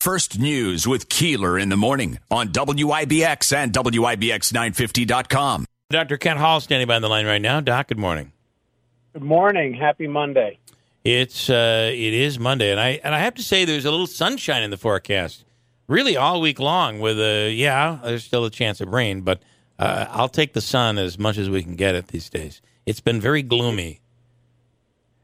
First News with Keeler in the morning on WIBX and WIBX950.com. Dr. Kent Hall standing by on the line right now. Doc, good morning. Good morning. Happy Monday. It's uh, it is Monday, and I and I have to say there's a little sunshine in the forecast, really all week long. With a yeah, there's still a chance of rain, but uh, I'll take the sun as much as we can get it these days. It's been very gloomy.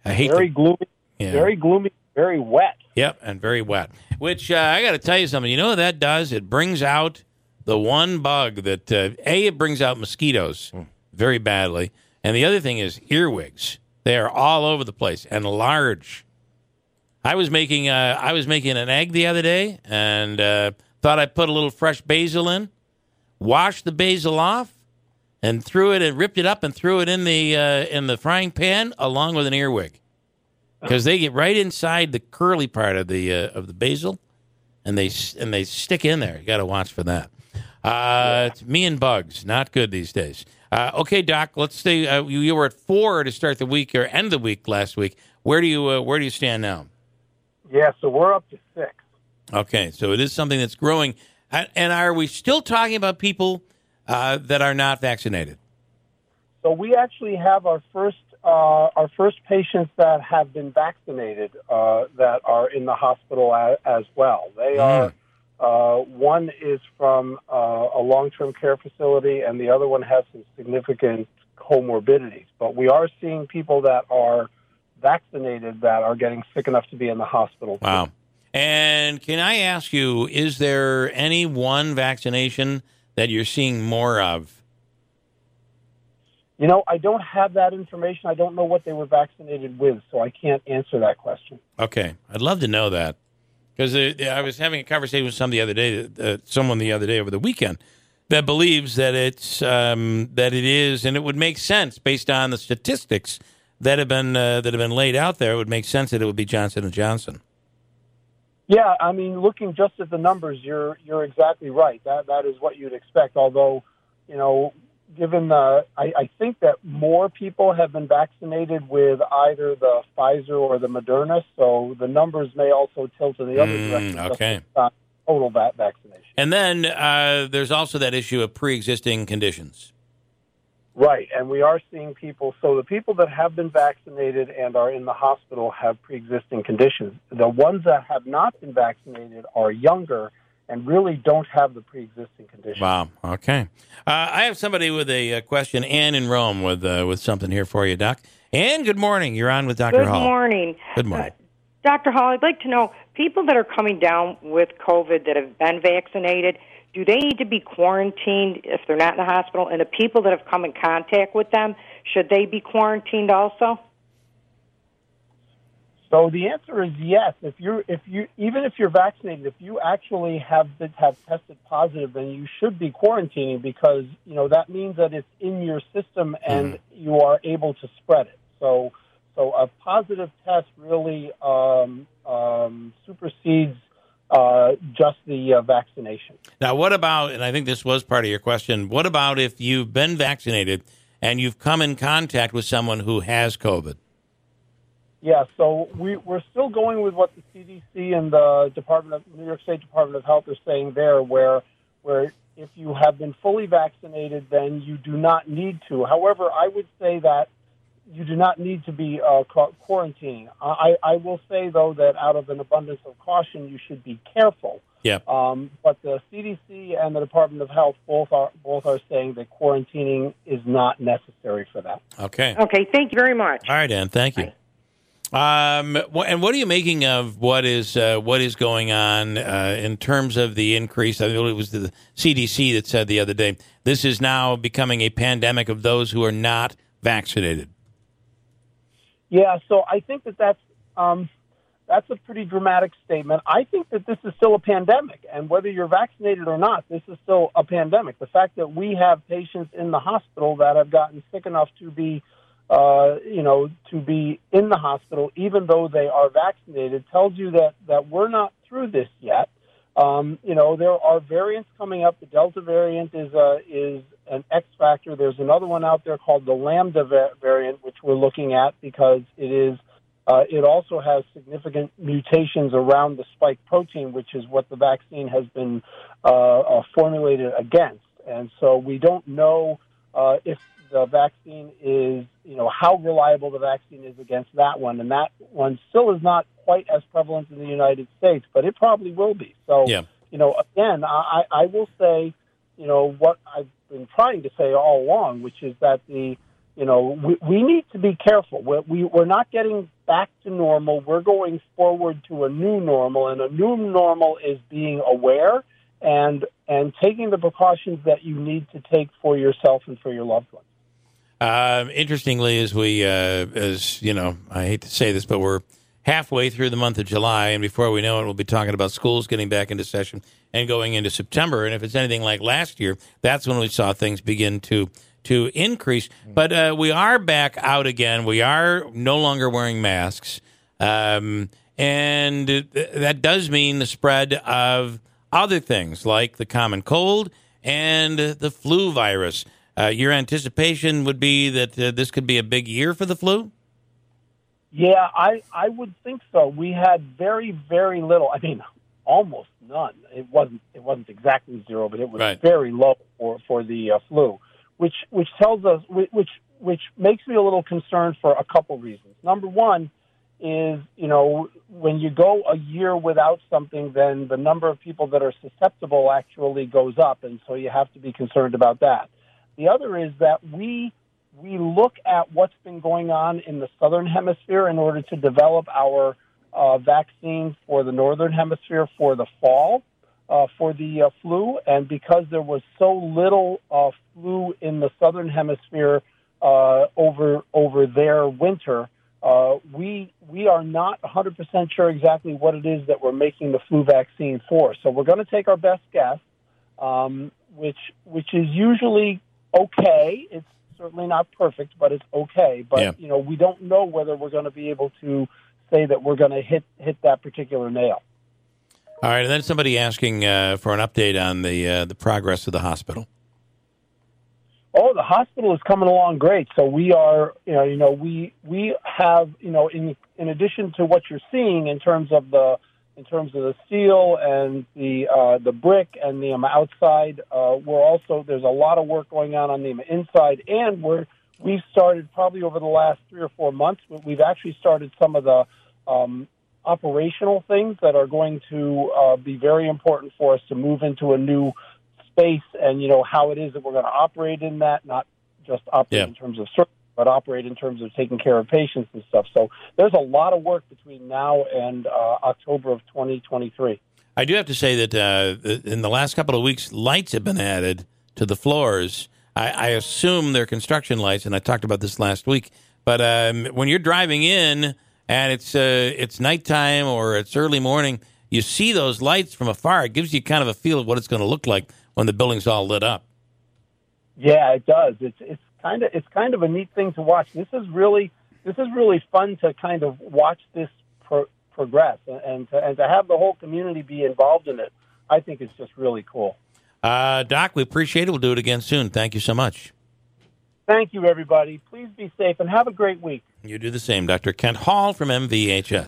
I hate very to, gloomy, yeah. very gloomy, very wet. Yep, and very wet. Which uh, I got to tell you something. You know what that does? It brings out the one bug that uh, a it brings out mosquitoes very badly, and the other thing is earwigs. They are all over the place and large. I was making uh, I was making an egg the other day and uh, thought I'd put a little fresh basil in, washed the basil off, and threw it and ripped it up and threw it in the uh, in the frying pan along with an earwig because they get right inside the curly part of the uh, of the basil, and they and they stick in there. You got to watch for that. Uh, it's me and bugs, not good these days. Uh, okay, Doc, let's say uh, you, you were at four to start the week or end the week last week. Where do you uh, where do you stand now? Yeah, so we're up to six. Okay, so it is something that's growing, and and are we still talking about people uh, that are not vaccinated? So we actually have our first uh, our first patients that have been vaccinated uh, that are in the hospital a, as well. They are. Uh, one is from uh, a long-term care facility, and the other one has some significant comorbidities. But we are seeing people that are vaccinated that are getting sick enough to be in the hospital. Wow. And can I ask you, is there any one vaccination that you're seeing more of? You know, I don't have that information. I don't know what they were vaccinated with, so I can't answer that question. Okay, I'd love to know that because I was having a conversation with some the other day, uh, someone the other day over the weekend that believes that it's um, that it is, and it would make sense based on the statistics that have been uh, that have been laid out there. It would make sense that it would be Johnson and Johnson. Yeah, I mean, looking just at the numbers, you're you're exactly right. That that is what you'd expect. Although, you know, given the, I, I think that more people have been vaccinated with either the Pfizer or the Moderna, so the numbers may also tilt in the other Mm, direction. okay. Total va- vaccination. And then uh, there's also that issue of pre-existing conditions. Right, and we are seeing people. So the people that have been vaccinated and are in the hospital have pre-existing conditions. The ones that have not been vaccinated are younger and really don't have the pre-existing conditions. Wow. Okay. Uh, I have somebody with a, uh question. Ann in Rome with uh, with something here for you, Doc. Ann, good morning. You're on with Dr. Good Hall. morning. Good morning. Uh, Dr. Hall, I'd like to know people that are coming down with COVID that have been vaccinated, do they need to be quarantined if they're not in the hospital? And the people that have come in contact with them, should they be quarantined also? So the answer is yes. If you're, if you, even if you're vaccinated, if you actually have been, have tested positive, then you should be quarantining because you know that means that it's in your system and you are able to spread it. So, so a positive test really um, um, supersedes uh, just the uh, vaccination. Now, what about, and I think this was part of your question, what about if you've been vaccinated and you've come in contact with someone who has COVID? Yeah, so we, we're still going with what the CDC and the Department of New York State Department of Health are saying there, where where if you have been fully vaccinated, then you do not need to. However, I would say that you do not need to be uh, quarantining. I, I will say though that out of an abundance of caution, you should be careful. Yeah. Um, but the CDC and the Department of Health both are both are saying that quarantining is not necessary for that. Okay. Okay, thank you very much. All right, Ann. Thank you. Um, and what are you making of what is uh, what is going on uh, in terms of the increase? I believe it was the CDC that said the other day this is now becoming a pandemic of those who are not vaccinated. Yeah, so I think that that's um, that's a pretty dramatic statement. I think that this is still a pandemic, and whether you're vaccinated or not, this is still a pandemic. The fact that we have patients in the hospital that have gotten sick enough to be, uh, you know, to be in the hospital, even though they are vaccinated, tells you that that we're not through this yet. Um, you know, there are variants coming up. The Delta variant is uh, is an X factor. There's another one out there called the Lambda variant, which we're looking at because it is uh, it also has significant mutations around the spike protein, which is what the vaccine has been uh, uh, formulated against. And so we don't know uh, if the vaccine is, you know, how reliable the vaccine is against that one. And that one still is not quite as prevalent in the United States, but it probably will be. So, Yeah. you know, again, I, I will say, you know, what I've been trying to say all along, which is that the, you know, we, we need to be careful. We're, we, we're not getting back to normal. We're going forward to a new normal, and a new normal is being aware and and taking the precautions that you need to take for yourself and for your loved ones. Um, interestingly, as we, uh, as you know, I hate to say this, but we're halfway through the month of July, and before we know it, we'll be talking about schools getting back into session and going into September. And if it's anything like last year, that's when we saw things begin to to increase. But uh, we are back out again. We are no longer wearing masks, um, and that does mean the spread of other things like the common cold and the flu virus. Uh, your anticipation would be that uh, this could be a big year for the flu. Yeah, I I would think so. We had very very little. I mean, almost none. It wasn't it wasn't exactly zero, but it was Right. very low for for the uh, flu, which which tells us which which makes me a little concerned for a couple reasons. Number one is you know when you go a year without something, then the number of people that are susceptible actually goes up, and so you have to be concerned about that. The other is that we we look at what's been going on in the southern hemisphere in order to develop our uh, vaccine for the northern hemisphere for the fall uh, for the uh, flu. And because there was so little uh, flu in the southern hemisphere uh, over over their winter, uh, we we are not 100% sure exactly what it is that we're making the flu vaccine for. So we're going to take our best guess, um, which which is usually okay. It's certainly not perfect, but it's okay. But Yeah. you know, we don't know whether we're going to be able to say that we're going to hit hit that particular nail. All right, and then somebody asking uh, for an update on the uh, the progress of the hospital. Oh, the hospital is coming along great. So we are, you know, you know, we we have, you know, in in addition to what you're seeing in terms of the in terms of the steel and the uh, the brick and the um, outside, uh, we're also there's a lot of work going on on the inside, and we're we've started probably over the last three or four months. but We've actually started some of the um, operational things that are going to uh, be very important for us to move into a new space and you know how it is that we're going to operate in that, not just operate Yeah. in terms of service, but operate in terms of taking care of patients and stuff. So there's a lot of work between now and uh, October of 2023. I do have to say that uh, in the last couple of weeks, lights have been added to the floors. I, I assume they're construction lights, and I talked about this last week. But um, when you're driving in and it's uh, it's nighttime or it's early morning, you see those lights from afar. It gives you kind of a feel of what it's going to look like when the building's all lit up. Yeah, it does. It's it's kind of it's kind of a neat thing to watch. This is really this is really fun to kind of watch this pro- progress and and to, and to have the whole community be involved in it. I think it's just really cool. Uh, Doc, we appreciate it. We'll do it again soon. Thank you so much. Thank you, everybody. Please be safe and have a great week. You do the same, Dr. Kent Hall from MVHS.